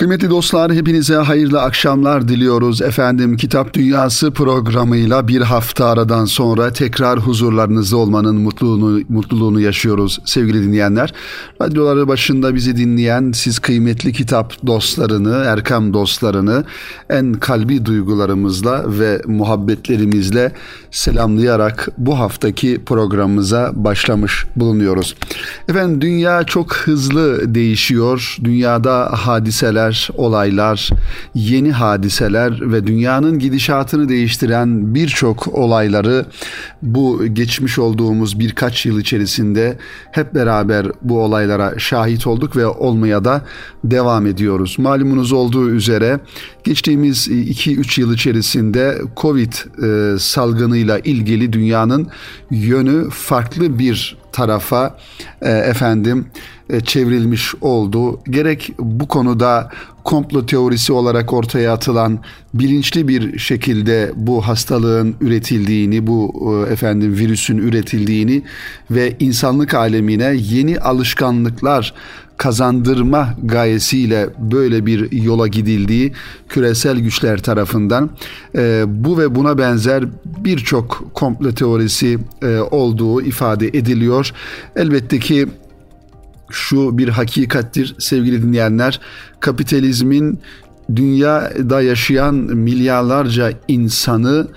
Kıymetli dostlar hepinize hayırlı akşamlar diliyoruz. Efendim Kitap Dünyası programıyla bir hafta aradan sonra tekrar huzurlarınızda olmanın mutluluğunu, mutluluğunu yaşıyoruz sevgili dinleyenler. Radyoları başında bizi dinleyen siz kıymetli kitap dostlarını, Erkam dostlarını en kalbi duygularımızla ve muhabbetlerimizle selamlayarak bu haftaki programımıza başlamış bulunuyoruz. Efendim dünya çok hızlı değişiyor. Dünyada hadiseler haberler, olaylar, yeni hadiseler ve dünyanın gidişatını değiştiren birçok olayları bu geçmiş olduğumuz birkaç yıl içerisinde hep beraber bu olaylara şahit olduk ve olmaya da devam ediyoruz. Malumunuz olduğu üzere geçtiğimiz 2-3 yıl içerisinde Covid e, salgınıyla ilgili dünyanın yönü farklı bir tarafa e, efendim e, çevrilmiş oldu. Gerek bu konuda komplo teorisi olarak ortaya atılan bilinçli bir şekilde bu hastalığın üretildiğini, bu e, efendim virüsün üretildiğini ve insanlık alemine yeni alışkanlıklar kazandırma gayesiyle böyle bir yola gidildiği küresel güçler tarafından e, bu ve buna benzer birçok komplo teorisi e, olduğu ifade ediliyor. Elbette ki şu bir hakikattir sevgili dinleyenler. Kapitalizmin dünyada yaşayan milyarlarca insanı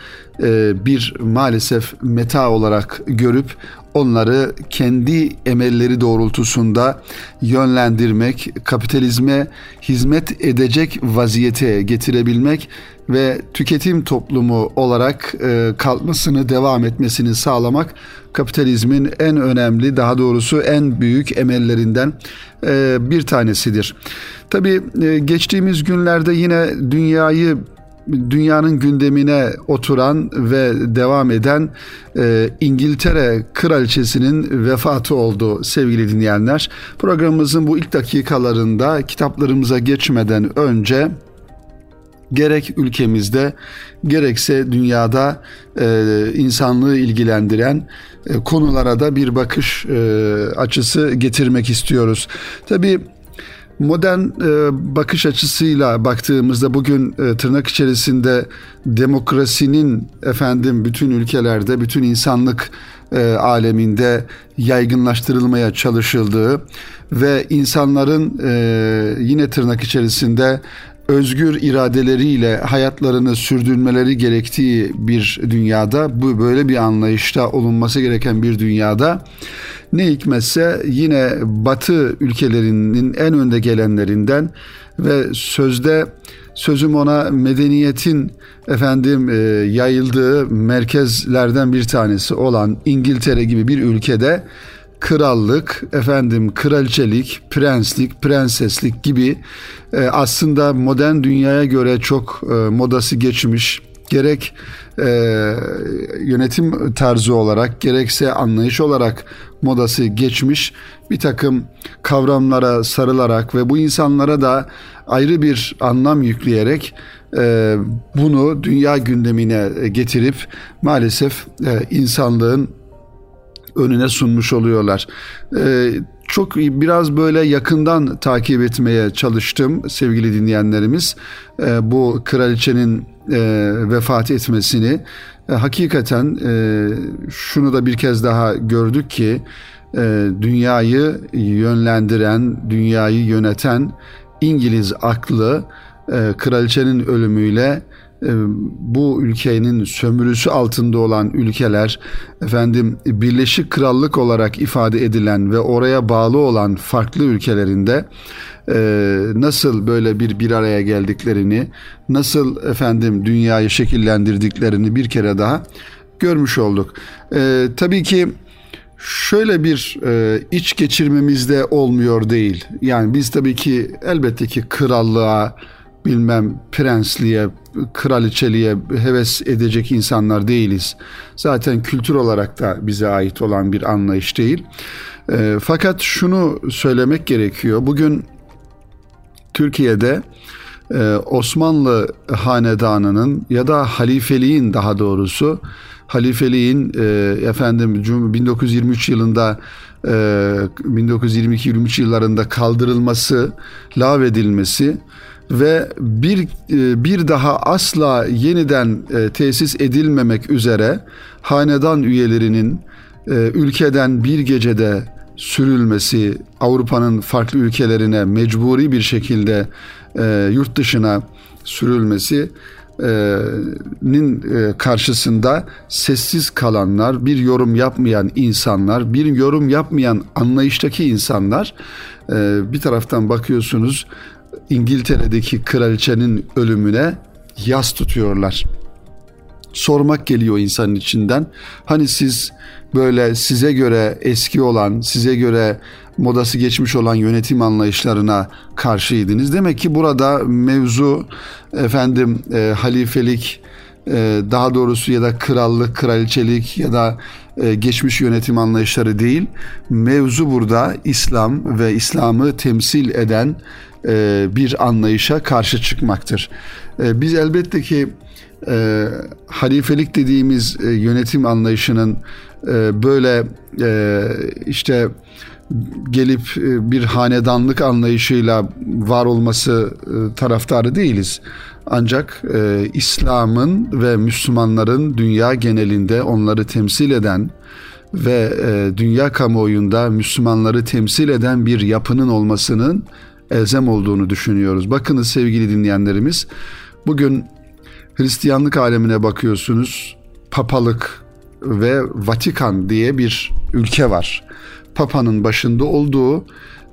e, bir maalesef meta olarak görüp onları kendi emelleri doğrultusunda yönlendirmek, kapitalizme hizmet edecek vaziyete getirebilmek ve tüketim toplumu olarak e, kalkmasını devam etmesini sağlamak kapitalizmin en önemli daha doğrusu en büyük emellerinden e, bir tanesidir. Tabii e, geçtiğimiz günlerde yine dünyayı dünyanın gündemine oturan ve devam eden e, İngiltere Kraliçesi'nin vefatı oldu sevgili dinleyenler. Programımızın bu ilk dakikalarında kitaplarımıza geçmeden önce gerek ülkemizde gerekse dünyada e, insanlığı ilgilendiren e, konulara da bir bakış e, açısı getirmek istiyoruz. Tabii modern e, bakış açısıyla baktığımızda bugün e, tırnak içerisinde demokrasinin efendim bütün ülkelerde, bütün insanlık e, aleminde yaygınlaştırılmaya çalışıldığı ve insanların e, yine tırnak içerisinde özgür iradeleriyle hayatlarını sürdürmeleri gerektiği bir dünyada bu böyle bir anlayışta olunması gereken bir dünyada ne hikmetse yine Batı ülkelerinin en önde gelenlerinden ve sözde sözüm ona medeniyetin efendim e, yayıldığı merkezlerden bir tanesi olan İngiltere gibi bir ülkede krallık, efendim kraliçelik, prenslik, prenseslik gibi e, aslında modern dünyaya göre çok e, modası geçmiş gerek e, yönetim tarzı olarak gerekse anlayış olarak modası geçmiş bir takım kavramlara sarılarak ve bu insanlara da ayrı bir anlam yükleyerek e, bunu dünya gündemine getirip maalesef e, insanlığın önüne sunmuş oluyorlar. E, çok biraz böyle yakından takip etmeye çalıştım sevgili dinleyenlerimiz. E, bu kraliçenin e, vefat etmesini e, hakikaten e, şunu da bir kez daha gördük ki dünyayı yönlendiren, dünyayı yöneten İngiliz aklı kraliçenin ölümüyle bu ülkenin sömürüsü altında olan ülkeler efendim Birleşik Krallık olarak ifade edilen ve oraya bağlı olan farklı ülkelerinde e, nasıl böyle bir bir araya geldiklerini, nasıl efendim dünyayı şekillendirdiklerini bir kere daha görmüş olduk. E, tabii ki şöyle bir e, iç geçirmemizde olmuyor değil. Yani biz tabii ki elbette ki krallığa, bilmem prensliğe, kraliçeliğe heves edecek insanlar değiliz. Zaten kültür olarak da bize ait olan bir anlayış değil. E, fakat şunu söylemek gerekiyor. Bugün Türkiye'de e, Osmanlı hanedanının ya da halifeliğin daha doğrusu halifeliğin e, efendim 1923 yılında e, 1922-23 yıllarında kaldırılması, lağvedilmesi ve bir e, bir daha asla yeniden e, tesis edilmemek üzere hanedan üyelerinin e, ülkeden bir gecede sürülmesi, Avrupa'nın farklı ülkelerine mecburi bir şekilde yurt dışına sürülmesi nin karşısında sessiz kalanlar, bir yorum yapmayan insanlar, bir yorum yapmayan anlayıştaki insanlar bir taraftan bakıyorsunuz İngiltere'deki kraliçenin ölümüne yas tutuyorlar. Sormak geliyor insanın içinden. Hani siz böyle size göre eski olan, size göre modası geçmiş olan yönetim anlayışlarına karşıydınız. Demek ki burada mevzu efendim e, halifelik, e, daha doğrusu ya da krallık, kraliçelik ya da e, geçmiş yönetim anlayışları değil. Mevzu burada İslam ve İslam'ı temsil eden e, bir anlayışa karşı çıkmaktır. E, biz elbette ki e, halifelik dediğimiz e, yönetim anlayışının böyle işte gelip bir hanedanlık anlayışıyla var olması taraftarı değiliz. Ancak e, İslam'ın ve Müslümanların dünya genelinde onları temsil eden ve e, dünya kamuoyunda Müslümanları temsil eden bir yapının olmasının elzem olduğunu düşünüyoruz. Bakınız sevgili dinleyenlerimiz, bugün Hristiyanlık alemine bakıyorsunuz, papalık ve Vatikan diye bir ülke var. Papa'nın başında olduğu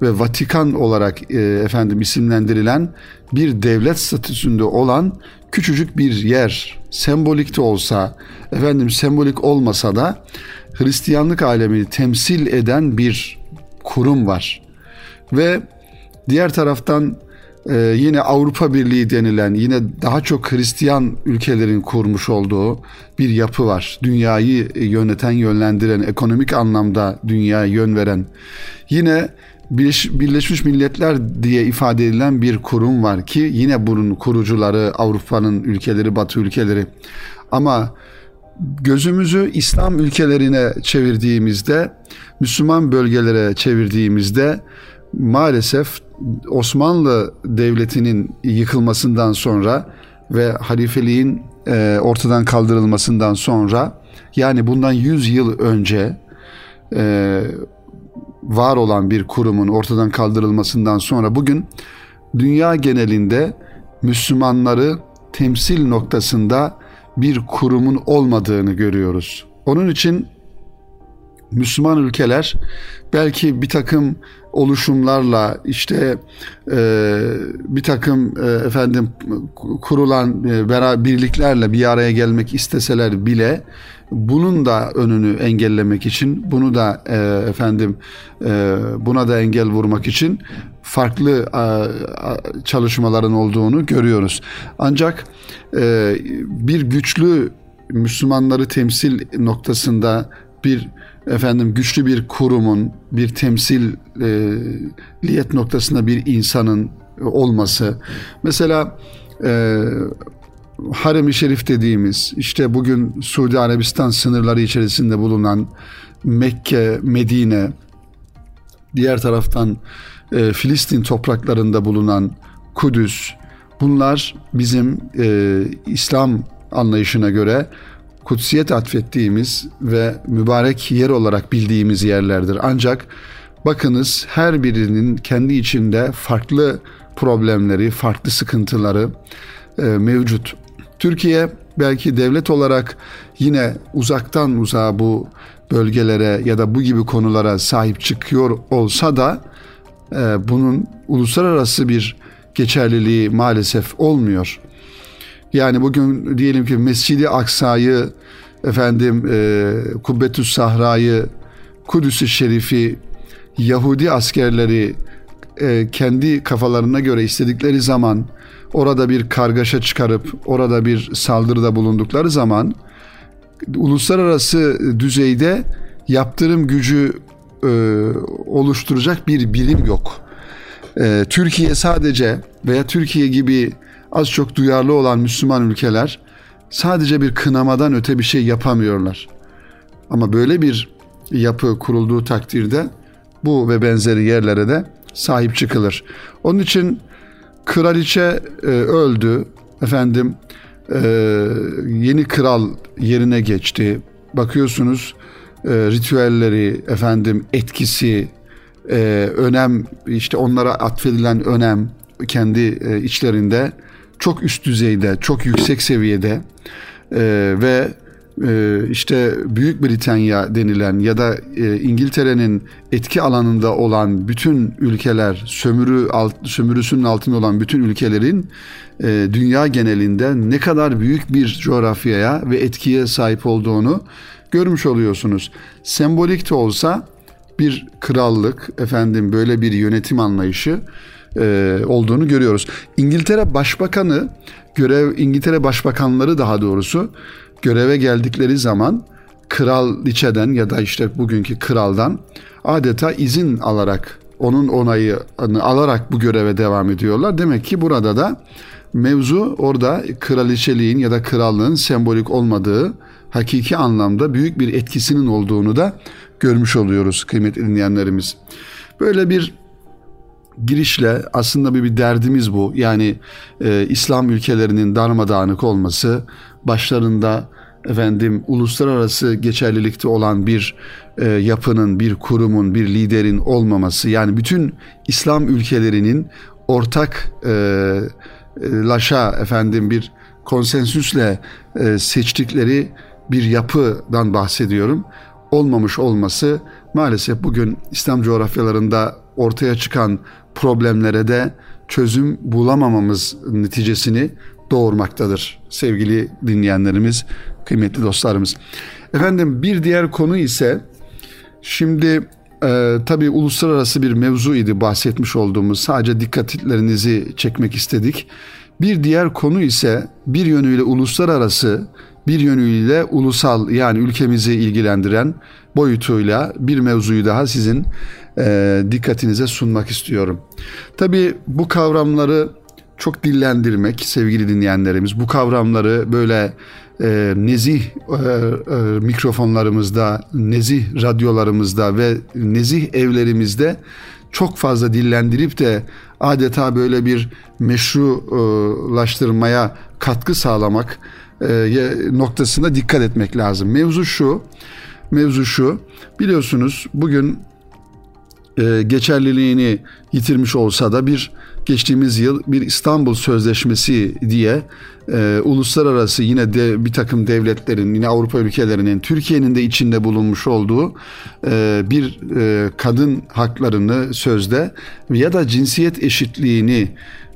ve Vatikan olarak e, efendim isimlendirilen bir devlet statüsünde olan küçücük bir yer sembolik de olsa efendim sembolik olmasa da Hristiyanlık alemini temsil eden bir kurum var. Ve Diğer taraftan e, yine Avrupa Birliği denilen yine daha çok Hristiyan ülkelerin kurmuş olduğu bir yapı var. Dünyayı yöneten, yönlendiren, ekonomik anlamda dünyaya yön veren. Yine Birleşmiş Milletler diye ifade edilen bir kurum var ki yine bunun kurucuları Avrupa'nın ülkeleri, Batı ülkeleri. Ama gözümüzü İslam ülkelerine çevirdiğimizde, Müslüman bölgelere çevirdiğimizde maalesef Osmanlı Devleti'nin yıkılmasından sonra ve halifeliğin e, ortadan kaldırılmasından sonra yani bundan 100 yıl önce e, var olan bir kurumun ortadan kaldırılmasından sonra bugün dünya genelinde Müslümanları temsil noktasında bir kurumun olmadığını görüyoruz. Onun için Müslüman ülkeler belki bir takım oluşumlarla işte e, bir takım e, efendim kurulan e, beraber birliklerle bir araya gelmek isteseler bile bunun da önünü engellemek için bunu da e, efendim e, buna da engel vurmak için farklı e, çalışmaların olduğunu görüyoruz. Ancak e, bir güçlü Müslümanları temsil noktasında bir efendim güçlü bir kurumun, bir temsiliyet noktasında bir insanın olması. Mesela e, Harem-i Şerif dediğimiz işte bugün Suudi Arabistan sınırları içerisinde bulunan Mekke, Medine, diğer taraftan e, Filistin topraklarında bulunan Kudüs, bunlar bizim e, İslam anlayışına göre kutsiyet atfettiğimiz ve mübarek yer olarak bildiğimiz yerlerdir. Ancak bakınız her birinin kendi içinde farklı problemleri, farklı sıkıntıları e, mevcut. Türkiye belki devlet olarak yine uzaktan uzağa bu bölgelere ya da bu gibi konulara sahip çıkıyor olsa da e, bunun uluslararası bir geçerliliği maalesef olmuyor. Yani bugün diyelim ki Mescidi Aksa'yı efendim e, Kubbetüs Sahra'yı Kudüs-ü Şerif'i Yahudi askerleri e, kendi kafalarına göre istedikleri zaman orada bir kargaşa çıkarıp orada bir saldırıda bulundukları zaman uluslararası düzeyde yaptırım gücü e, oluşturacak bir birim yok. E, Türkiye sadece veya Türkiye gibi az çok duyarlı olan Müslüman ülkeler sadece bir kınamadan öte bir şey yapamıyorlar. Ama böyle bir yapı kurulduğu takdirde bu ve benzeri yerlere de sahip çıkılır. Onun için kraliçe e, öldü. Efendim e, yeni kral yerine geçti. Bakıyorsunuz e, ritüelleri, efendim etkisi, e, önem, işte onlara atfedilen önem kendi e, içlerinde çok üst düzeyde, çok yüksek seviyede e, ve e, işte Büyük Britanya denilen ya da e, İngiltere'nin etki alanında olan bütün ülkeler, sömürü alt, sömürüsünün altında olan bütün ülkelerin e, dünya genelinde ne kadar büyük bir coğrafyaya ve etkiye sahip olduğunu görmüş oluyorsunuz. Sembolik de olsa bir krallık, efendim böyle bir yönetim anlayışı e, olduğunu görüyoruz. İngiltere Başbakanı görev İngiltere Başbakanları daha doğrusu göreve geldikleri zaman kraliçeden ya da işte bugünkü kraldan adeta izin alarak onun onayını alarak bu göreve devam ediyorlar. Demek ki burada da mevzu orada kraliçeliğin ya da krallığın sembolik olmadığı hakiki anlamda büyük bir etkisinin olduğunu da görmüş oluyoruz kıymetli dinleyenlerimiz. Böyle bir girişle aslında bir, bir derdimiz bu. Yani e, İslam ülkelerinin darmadağınık olması, başlarında efendim uluslararası geçerlilikte olan bir e, yapının, bir kurumun, bir liderin olmaması. Yani bütün İslam ülkelerinin ortak e, e laşa efendim bir konsensüsle e, seçtikleri bir yapıdan bahsediyorum. Olmamış olması maalesef bugün İslam coğrafyalarında ortaya çıkan problemlere de çözüm bulamamamız neticesini doğurmaktadır sevgili dinleyenlerimiz, kıymetli dostlarımız. Efendim bir diğer konu ise şimdi e, tabii uluslararası bir mevzu idi bahsetmiş olduğumuz sadece dikkatlerinizi çekmek istedik. Bir diğer konu ise bir yönüyle uluslararası bir yönüyle ulusal yani ülkemizi ilgilendiren boyutuyla bir mevzuyu daha sizin e, dikkatinize sunmak istiyorum. Tabii bu kavramları çok dillendirmek sevgili dinleyenlerimiz. Bu kavramları böyle e, nezih e, e, mikrofonlarımızda, nezih radyolarımızda ve nezih evlerimizde çok fazla dillendirip de adeta böyle bir meşrulaştırmaya katkı sağlamak e, noktasında dikkat etmek lazım. Mevzu şu, mevzu şu. Biliyorsunuz bugün e, geçerliliğini yitirmiş olsa da bir geçtiğimiz yıl bir İstanbul Sözleşmesi diye e, uluslararası yine de bir takım devletlerin yine Avrupa ülkelerinin Türkiye'nin de içinde bulunmuş olduğu e, bir e, kadın haklarını sözde ya da cinsiyet eşitliğini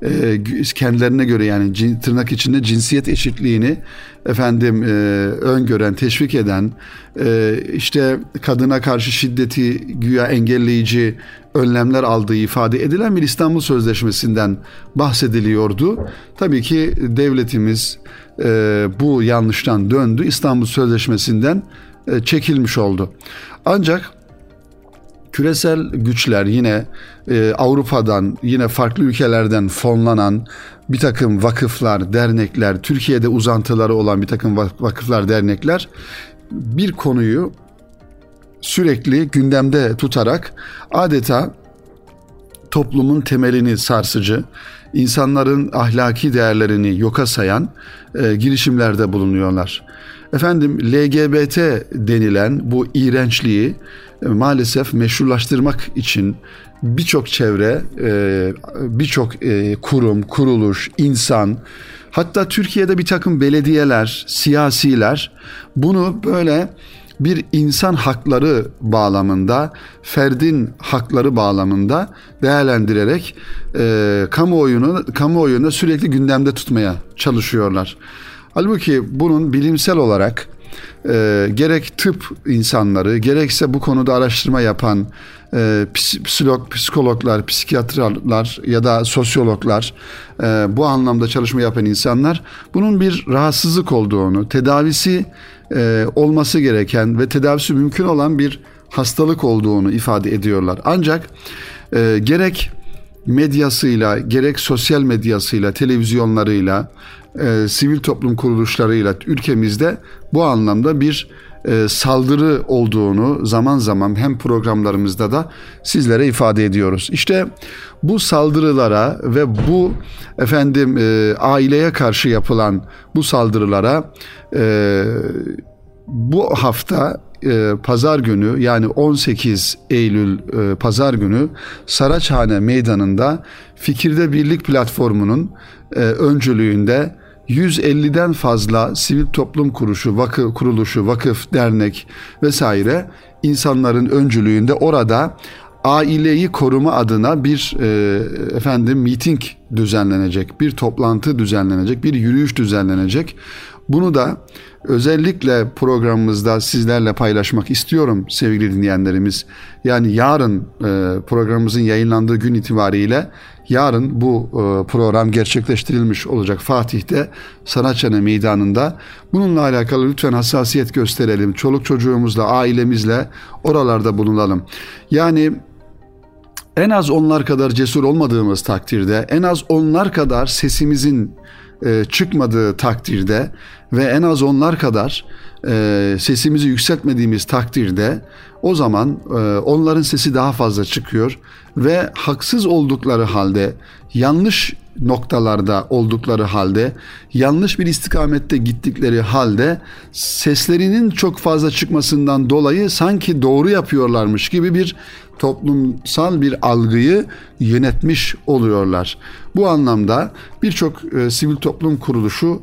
e, kendilerine göre yani tırnak içinde cinsiyet eşitliğini efendim e, öngören, teşvik eden e, işte kadına karşı şiddeti güya engelleyici önlemler aldığı ifade edilen bir İstanbul Sözleşmesi'nden bahsediliyordu. Tabii ki devletimiz e, bu yanlıştan döndü. İstanbul Sözleşmesi'nden e, çekilmiş oldu. Ancak küresel güçler yine e, Avrupa'dan yine farklı ülkelerden fonlanan bir takım vakıflar, dernekler, Türkiye'de uzantıları olan bir takım vakıflar, dernekler bir konuyu sürekli gündemde tutarak adeta toplumun temelini sarsıcı, insanların ahlaki değerlerini yoka sayan e, girişimlerde bulunuyorlar. Efendim LGBT denilen bu iğrençliği maalesef meşrulaştırmak için birçok çevre, e, birçok e, kurum, kuruluş, insan, hatta Türkiye'de bir takım belediyeler, siyasiler bunu böyle bir insan hakları bağlamında, ferdin hakları bağlamında değerlendirerek e, kamuoyunu kamuoyunda sürekli gündemde tutmaya çalışıyorlar. Halbuki bunun bilimsel olarak e, gerek tıp insanları gerekse bu konuda araştırma yapan e, psikolog, psikologlar, psikiyatrlar ya da sosyologlar e, bu anlamda çalışma yapan insanlar bunun bir rahatsızlık olduğunu, tedavisi e, olması gereken ve tedavisi mümkün olan bir hastalık olduğunu ifade ediyorlar. Ancak e, gerek medyasıyla, gerek sosyal medyasıyla, televizyonlarıyla, e, sivil toplum kuruluşlarıyla ülkemizde bu anlamda bir e, saldırı olduğunu zaman zaman hem programlarımızda da sizlere ifade ediyoruz. İşte bu saldırılara ve bu efendim e, aileye karşı yapılan bu saldırılara e, bu hafta e, pazar günü yani 18 Eylül e, pazar günü Saraçhane Meydanı'nda Fikirde Birlik platformunun e, öncülüğünde 150'den fazla sivil toplum kuruluşu, vakıf, kuruluşu, vakıf, dernek vesaire insanların öncülüğünde orada aileyi koruma adına bir e, efendim miting düzenlenecek, bir toplantı düzenlenecek, bir yürüyüş düzenlenecek. Bunu da özellikle programımızda sizlerle paylaşmak istiyorum sevgili dinleyenlerimiz. Yani yarın e, programımızın yayınlandığı gün itibariyle yarın bu e, program gerçekleştirilmiş olacak Fatih'te Sanatçhane Meydanı'nda. Bununla alakalı lütfen hassasiyet gösterelim. Çoluk çocuğumuzla, ailemizle oralarda bulunalım. Yani en az onlar kadar cesur olmadığımız takdirde, en az onlar kadar sesimizin e, çıkmadığı takdirde ve en az onlar kadar e, sesimizi yükseltmediğimiz takdirde o zaman e, onların sesi daha fazla çıkıyor ve haksız oldukları halde yanlış noktalarda oldukları halde yanlış bir istikamette gittikleri halde seslerinin çok fazla çıkmasından dolayı sanki doğru yapıyorlarmış gibi bir toplumsal bir algıyı yönetmiş oluyorlar. Bu anlamda birçok e, sivil toplum kuruluşu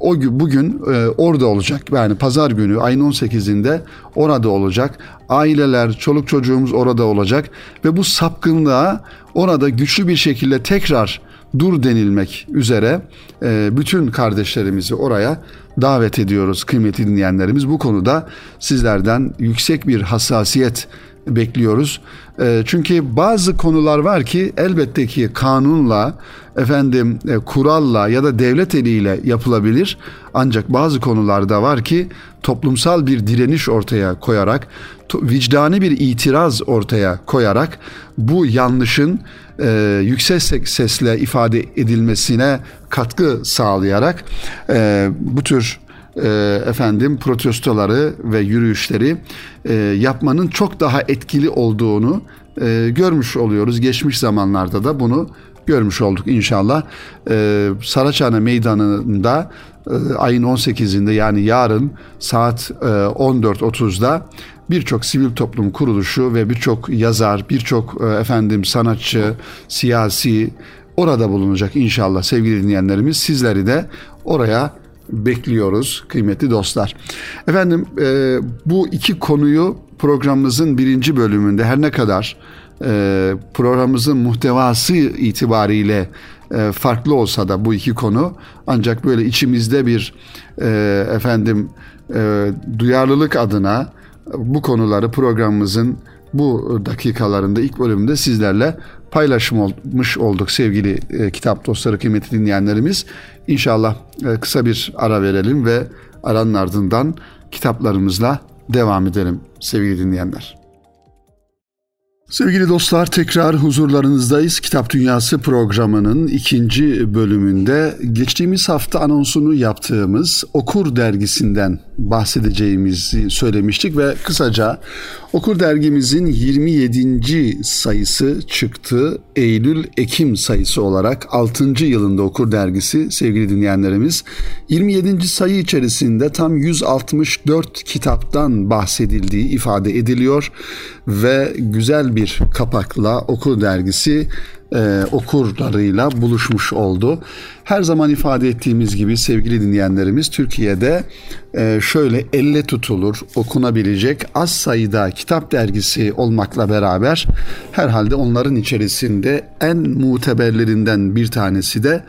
o bugün e, orada olacak. Yani pazar günü ayın 18'inde orada olacak. Aileler, çoluk çocuğumuz orada olacak ve bu sapkınlığa orada güçlü bir şekilde tekrar dur denilmek üzere e, bütün kardeşlerimizi oraya davet ediyoruz kıymetli dinleyenlerimiz. Bu konuda sizlerden yüksek bir hassasiyet bekliyoruz. E, çünkü bazı konular var ki elbette ki kanunla, efendim e, kuralla ya da devlet eliyle yapılabilir. Ancak bazı konularda var ki toplumsal bir direniş ortaya koyarak, vicdani bir itiraz ortaya koyarak bu yanlışın e, yüksek sesle ifade edilmesine katkı sağlayarak e, bu tür e, efendim protestoları ve yürüyüşleri e, yapmanın çok daha etkili olduğunu e, görmüş oluyoruz. Geçmiş zamanlarda da bunu görmüş olduk inşallah. E, Saraçhane Meydanı'nda e, ayın 18'inde yani yarın saat e, 14.30'da birçok sivil toplum kuruluşu ve birçok yazar, birçok e, efendim sanatçı, siyasi orada bulunacak inşallah sevgili dinleyenlerimiz. Sizleri de oraya bekliyoruz kıymetli dostlar. Efendim e, bu iki konuyu programımızın birinci bölümünde her ne kadar e, programımızın muhtevası itibariyle e, farklı olsa da bu iki konu ancak böyle içimizde bir e, efendim e, duyarlılık adına bu konuları programımızın bu dakikalarında ilk bölümünde sizlerle paylaşmış olduk sevgili e, kitap dostları kıymetli dinleyenlerimiz. İnşallah e, kısa bir ara verelim ve aranın ardından kitaplarımızla devam edelim sevgili dinleyenler. Sevgili dostlar tekrar huzurlarınızdayız. Kitap Dünyası programının ikinci bölümünde geçtiğimiz hafta anonsunu yaptığımız Okur dergisinden bahsedeceğimizi söylemiştik ve kısaca Okur dergimizin 27. sayısı çıktı. Eylül-Ekim sayısı olarak 6. yılında Okur dergisi sevgili dinleyenlerimiz. 27. sayı içerisinde tam 164 kitaptan bahsedildiği ifade ediliyor ve güzel bir kapakla Okur dergisi e, okurlarıyla buluşmuş oldu. Her zaman ifade ettiğimiz gibi sevgili dinleyenlerimiz Türkiye'de e, şöyle elle tutulur okunabilecek az sayıda kitap dergisi olmakla beraber herhalde onların içerisinde en muteberlerinden bir tanesi de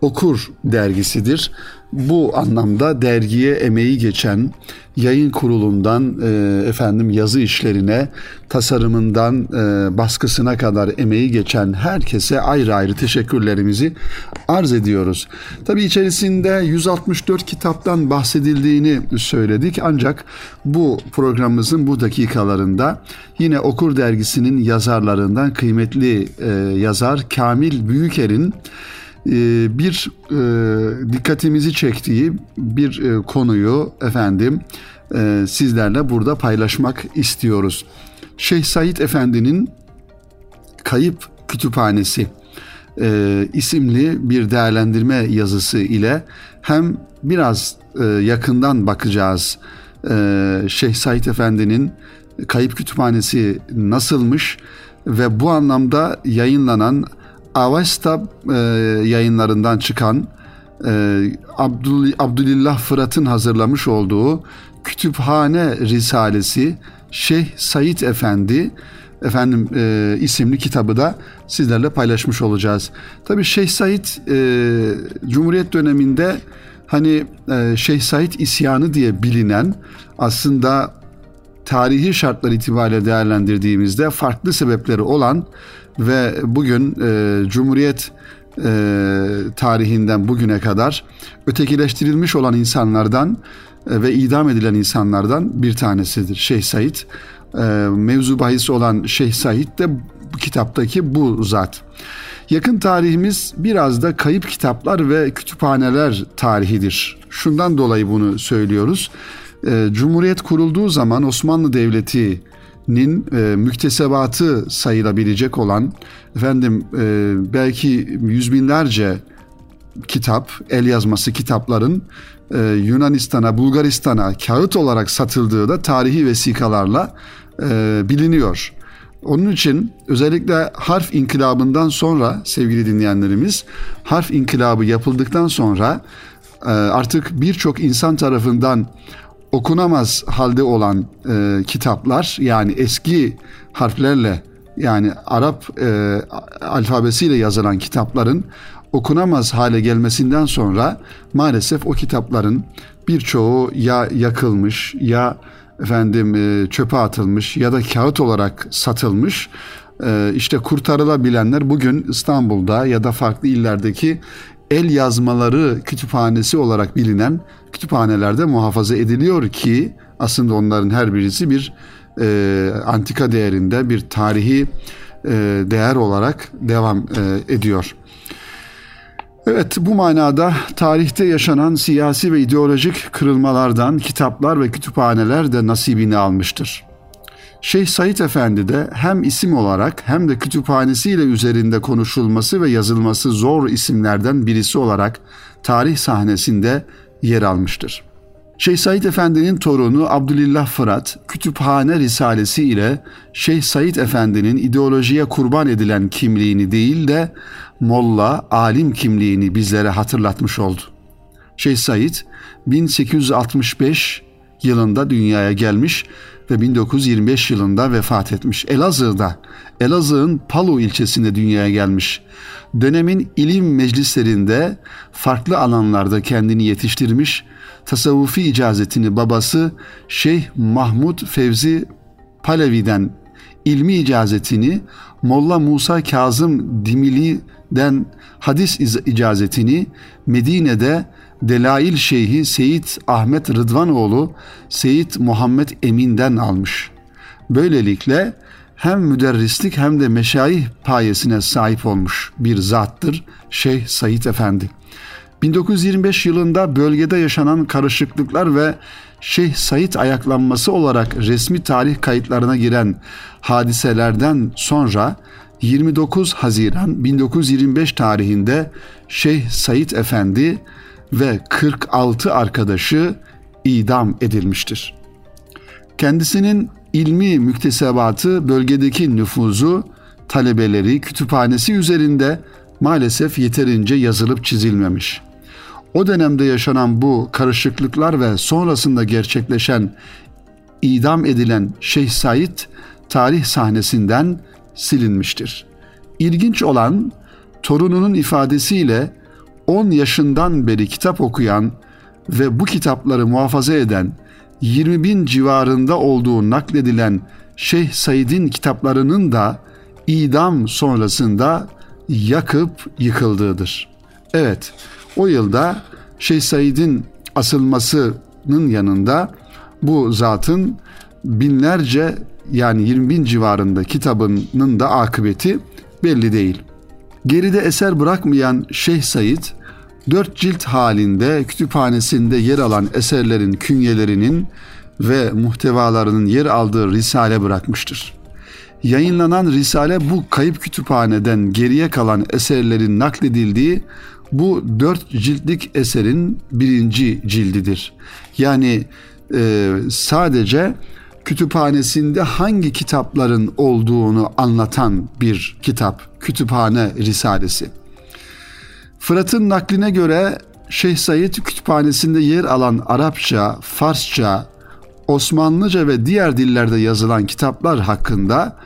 Okur dergisidir. Bu anlamda dergiye emeği geçen yayın kurulundan e, efendim yazı işlerine, tasarımından e, baskısına kadar emeği geçen herkese ayrı ayrı teşekkürlerimizi arz ediyoruz. Tabi içerisinde 164 kitaptan bahsedildiğini söyledik ancak bu programımızın bu dakikalarında yine Okur dergisinin yazarlarından kıymetli e, yazar Kamil Büyüker'in bir e, dikkatimizi çektiği bir e, konuyu efendim e, sizlerle burada paylaşmak istiyoruz. Şeyh Said Efendi'nin Kayıp Kütüphanesi e, isimli bir değerlendirme yazısı ile hem biraz e, yakından bakacağız e, Şeyh Said Efendi'nin Kayıp Kütüphanesi nasılmış ve bu anlamda yayınlanan Avesta e, yayınlarından çıkan e, Abdül, Abdülillah Fırat'ın hazırlamış olduğu Kütüphane Risalesi Şeyh Said Efendi efendim e, isimli kitabı da sizlerle paylaşmış olacağız. Tabi Şeyh Said e, Cumhuriyet döneminde hani e, Şeyh Said isyanı diye bilinen aslında tarihi şartlar itibariyle değerlendirdiğimizde farklı sebepleri olan ve bugün e, Cumhuriyet e, tarihinden bugüne kadar ötekileştirilmiş olan insanlardan e, ve idam edilen insanlardan bir tanesidir Şeyh Said. E, mevzu bahisi olan Şeyh Said de bu kitaptaki bu zat. Yakın tarihimiz biraz da kayıp kitaplar ve kütüphaneler tarihidir. Şundan dolayı bunu söylüyoruz. E, Cumhuriyet kurulduğu zaman Osmanlı Devleti'nin e, müktesebatı sayılabilecek olan efendim e, belki yüz binlerce kitap, el yazması kitapların e, Yunanistan'a, Bulgaristan'a kağıt olarak satıldığı da tarihi vesikalarla e, biliniyor. Onun için özellikle harf inkılabından sonra sevgili dinleyenlerimiz harf inkılabı yapıldıktan sonra e, artık birçok insan tarafından okunamaz halde olan e, kitaplar yani eski harflerle yani Arap e, alfabesiyle yazılan kitapların okunamaz hale gelmesinden sonra maalesef o kitapların birçoğu ya yakılmış ya efendim e, çöpe atılmış ya da kağıt olarak satılmış. E, işte kurtarılabilenler bugün İstanbul'da ya da farklı illerdeki el yazmaları kütüphanesi olarak bilinen kütüphanelerde muhafaza ediliyor ki aslında onların her birisi bir e, antika değerinde bir tarihi e, değer olarak devam e, ediyor. Evet bu manada tarihte yaşanan siyasi ve ideolojik kırılmalardan kitaplar ve kütüphaneler de nasibini almıştır. Şeyh Said Efendi de hem isim olarak hem de kütüphanesiyle üzerinde konuşulması ve yazılması zor isimlerden birisi olarak tarih sahnesinde yer almıştır. Şeyh Said Efendi'nin torunu Abdülillah Fırat, Kütüphane Risalesi ile Şeyh Said Efendi'nin ideolojiye kurban edilen kimliğini değil de molla, alim kimliğini bizlere hatırlatmış oldu. Şeyh Said 1865 yılında dünyaya gelmiş ve 1925 yılında vefat etmiş. Elazığ'da, Elazığ'ın Palu ilçesinde dünyaya gelmiş. Dönemin ilim meclislerinde farklı alanlarda kendini yetiştirmiş, tasavvufi icazetini babası Şeyh Mahmud Fevzi Palevi'den ilmi icazetini Molla Musa Kazım Dimili'den hadis icazetini Medine'de Delail Şeyhi Seyit Ahmet Rıdvanoğlu Seyit Muhammed Emin'den almış. Böylelikle hem müderrislik hem de meşayih payesine sahip olmuş bir zattır Şeyh Said Efendi. 1925 yılında bölgede yaşanan karışıklıklar ve Şeyh Said ayaklanması olarak resmi tarih kayıtlarına giren hadiselerden sonra 29 Haziran 1925 tarihinde Şeyh Said Efendi ve 46 arkadaşı idam edilmiştir. Kendisinin ilmi müktesebatı bölgedeki nüfuzu, talebeleri, kütüphanesi üzerinde maalesef yeterince yazılıp çizilmemiş. O dönemde yaşanan bu karışıklıklar ve sonrasında gerçekleşen idam edilen Şeyh Said tarih sahnesinden silinmiştir. İlginç olan torununun ifadesiyle 10 yaşından beri kitap okuyan ve bu kitapları muhafaza eden 20 bin civarında olduğu nakledilen Şeyh Said'in kitaplarının da idam sonrasında yakıp yıkıldığıdır. Evet, o yılda Şeyh Said'in asılmasının yanında bu zatın binlerce yani 20 bin civarında kitabının da akıbeti belli değil. Geride eser bırakmayan Şeyh Said, dört cilt halinde kütüphanesinde yer alan eserlerin künyelerinin ve muhtevalarının yer aldığı risale bırakmıştır. Yayınlanan risale bu kayıp kütüphaneden geriye kalan eserlerin nakledildiği bu dört ciltlik eserin birinci cildidir. Yani e, sadece kütüphanesinde hangi kitapların olduğunu anlatan bir kitap. Kütüphane Risalesi. Fırat'ın nakline göre Şeyh Said kütüphanesinde yer alan Arapça, Farsça, Osmanlıca ve diğer dillerde yazılan kitaplar hakkında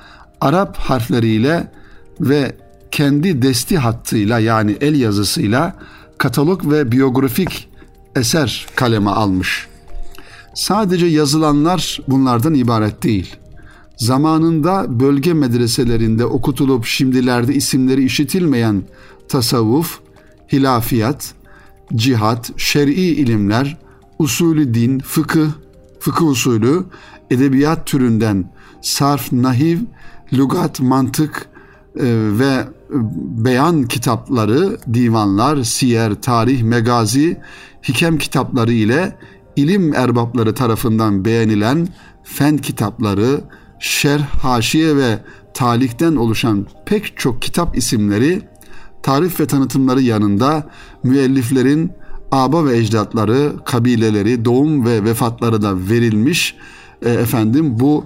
Arap harfleriyle ve kendi desti hattıyla yani el yazısıyla katalog ve biyografik eser kaleme almış. Sadece yazılanlar bunlardan ibaret değil. Zamanında bölge medreselerinde okutulup şimdilerde isimleri işitilmeyen tasavvuf, hilafiyat, cihat, şer'i ilimler, usulü din, fıkıh, fıkıh usulü, edebiyat türünden sarf, nahiv, lugat, mantık e, ve beyan kitapları, divanlar, siyer, tarih, megazi, hikem kitapları ile ilim erbapları tarafından beğenilen fen kitapları, şerh, haşiye ve talikten oluşan pek çok kitap isimleri, tarif ve tanıtımları yanında müelliflerin aba ve ecdatları, kabileleri, doğum ve vefatları da verilmiş. E, efendim bu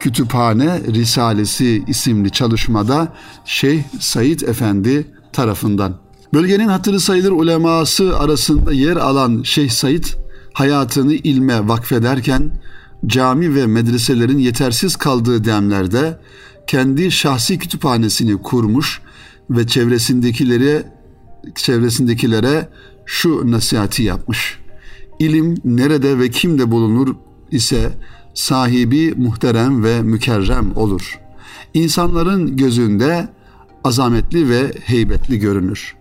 Kütüphane Risalesi isimli çalışmada Şeyh Said Efendi tarafından. Bölgenin hatırı sayılır uleması arasında yer alan Şeyh Said hayatını ilme vakfederken cami ve medreselerin yetersiz kaldığı demlerde kendi şahsi kütüphanesini kurmuş ve çevresindekilere çevresindekilere şu nasihati yapmış. İlim nerede ve kimde bulunur ise sahibi muhterem ve mükerrem olur. İnsanların gözünde azametli ve heybetli görünür.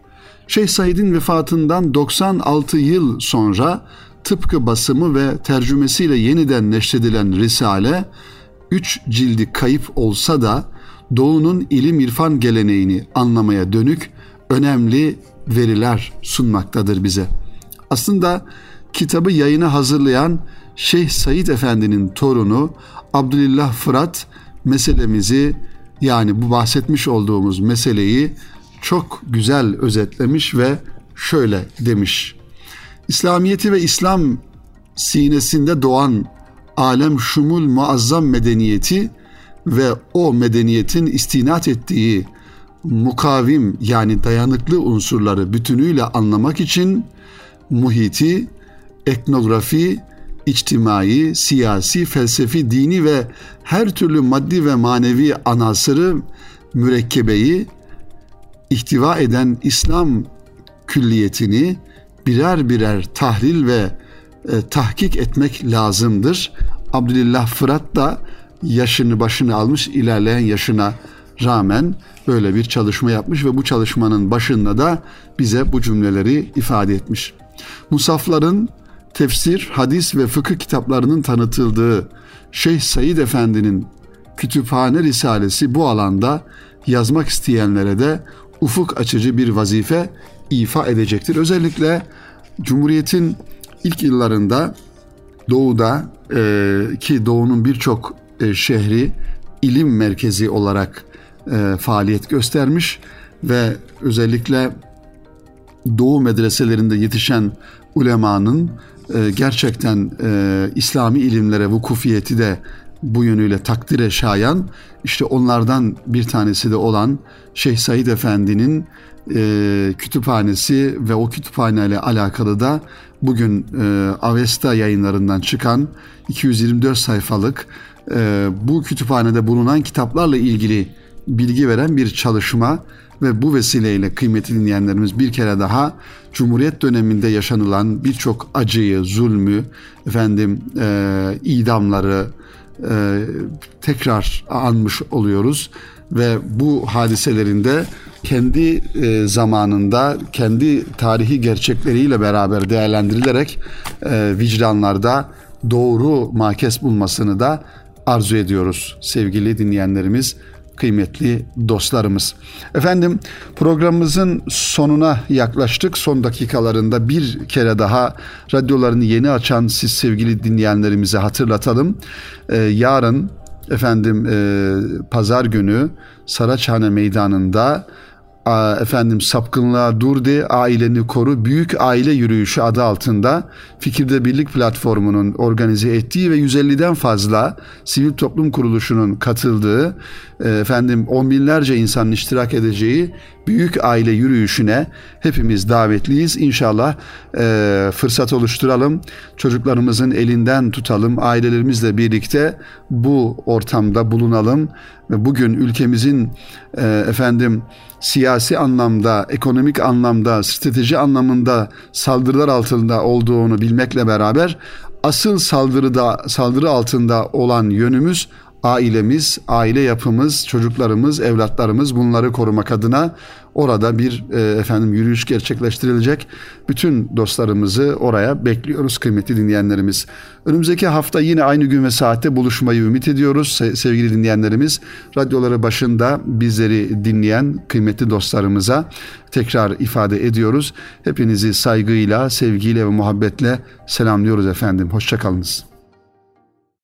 Şeyh Said'in vefatından 96 yıl sonra tıpkı basımı ve tercümesiyle yeniden neşredilen Risale, üç cildi kayıp olsa da Doğu'nun ilim irfan geleneğini anlamaya dönük önemli veriler sunmaktadır bize. Aslında kitabı yayına hazırlayan Şeyh Said Efendi'nin torunu Abdülillah Fırat meselemizi yani bu bahsetmiş olduğumuz meseleyi çok güzel özetlemiş ve şöyle demiş. İslamiyeti ve İslam sinesinde doğan alem şumul muazzam medeniyeti ve o medeniyetin istinat ettiği mukavim yani dayanıklı unsurları bütünüyle anlamak için muhiti, etnografi, içtimai, siyasi, felsefi, dini ve her türlü maddi ve manevi anasırı mürekkebeyi ihtiva eden İslam külliyetini birer birer tahlil ve e, tahkik etmek lazımdır. Abdülillah Fırat da yaşını başını almış ilerleyen yaşına rağmen böyle bir çalışma yapmış ve bu çalışmanın başında da bize bu cümleleri ifade etmiş. Musafların tefsir, hadis ve fıkıh kitaplarının tanıtıldığı Şeyh Said Efendi'nin Kütüphane Risalesi bu alanda yazmak isteyenlere de ufuk açıcı bir vazife ifa edecektir. Özellikle Cumhuriyet'in ilk yıllarında Doğu'da e, ki Doğu'nun birçok e, şehri ilim merkezi olarak e, faaliyet göstermiş ve özellikle Doğu medreselerinde yetişen ulemanın e, gerçekten e, İslami ilimlere vukufiyeti de bu yönüyle takdire şayan işte onlardan bir tanesi de olan Şeyh Said Efendi'nin e, kütüphanesi ve o kütüphaneyle alakalı da bugün e, Avesta yayınlarından çıkan 224 sayfalık e, bu kütüphanede bulunan kitaplarla ilgili bilgi veren bir çalışma ve bu vesileyle kıymetli dinleyenlerimiz bir kere daha Cumhuriyet döneminde yaşanılan birçok acıyı, zulmü, efendim e, idamları e, tekrar anmış oluyoruz ve bu hadiselerinde kendi e, zamanında kendi tarihi gerçekleriyle beraber değerlendirilerek e, vicdanlarda doğru makes bulmasını da arzu ediyoruz sevgili dinleyenlerimiz kıymetli dostlarımız. Efendim programımızın sonuna yaklaştık. Son dakikalarında bir kere daha radyolarını yeni açan siz sevgili dinleyenlerimize hatırlatalım. Ee, yarın efendim e, pazar günü Saraçhane Meydanı'nda efendim sapkınlığa dur de aileni koru büyük aile yürüyüşü adı altında Fikirde Birlik platformunun organize ettiği ve 150'den fazla sivil toplum kuruluşunun katıldığı efendim on binlerce insanın iştirak edeceği büyük aile yürüyüşüne hepimiz davetliyiz. İnşallah e, fırsat oluşturalım. Çocuklarımızın elinden tutalım. Ailelerimizle birlikte bu ortamda bulunalım. Ve bugün ülkemizin e, efendim siyasi anlamda, ekonomik anlamda, strateji anlamında saldırılar altında olduğunu bilmekle beraber asıl saldırıda saldırı altında olan yönümüz ailemiz, aile yapımız, çocuklarımız, evlatlarımız bunları korumak adına orada bir e, efendim yürüyüş gerçekleştirilecek. Bütün dostlarımızı oraya bekliyoruz kıymetli dinleyenlerimiz. Önümüzdeki hafta yine aynı gün ve saatte buluşmayı ümit ediyoruz sevgili dinleyenlerimiz. Radyoları başında bizleri dinleyen kıymetli dostlarımıza tekrar ifade ediyoruz. Hepinizi saygıyla, sevgiyle ve muhabbetle selamlıyoruz efendim. Hoşçakalınız.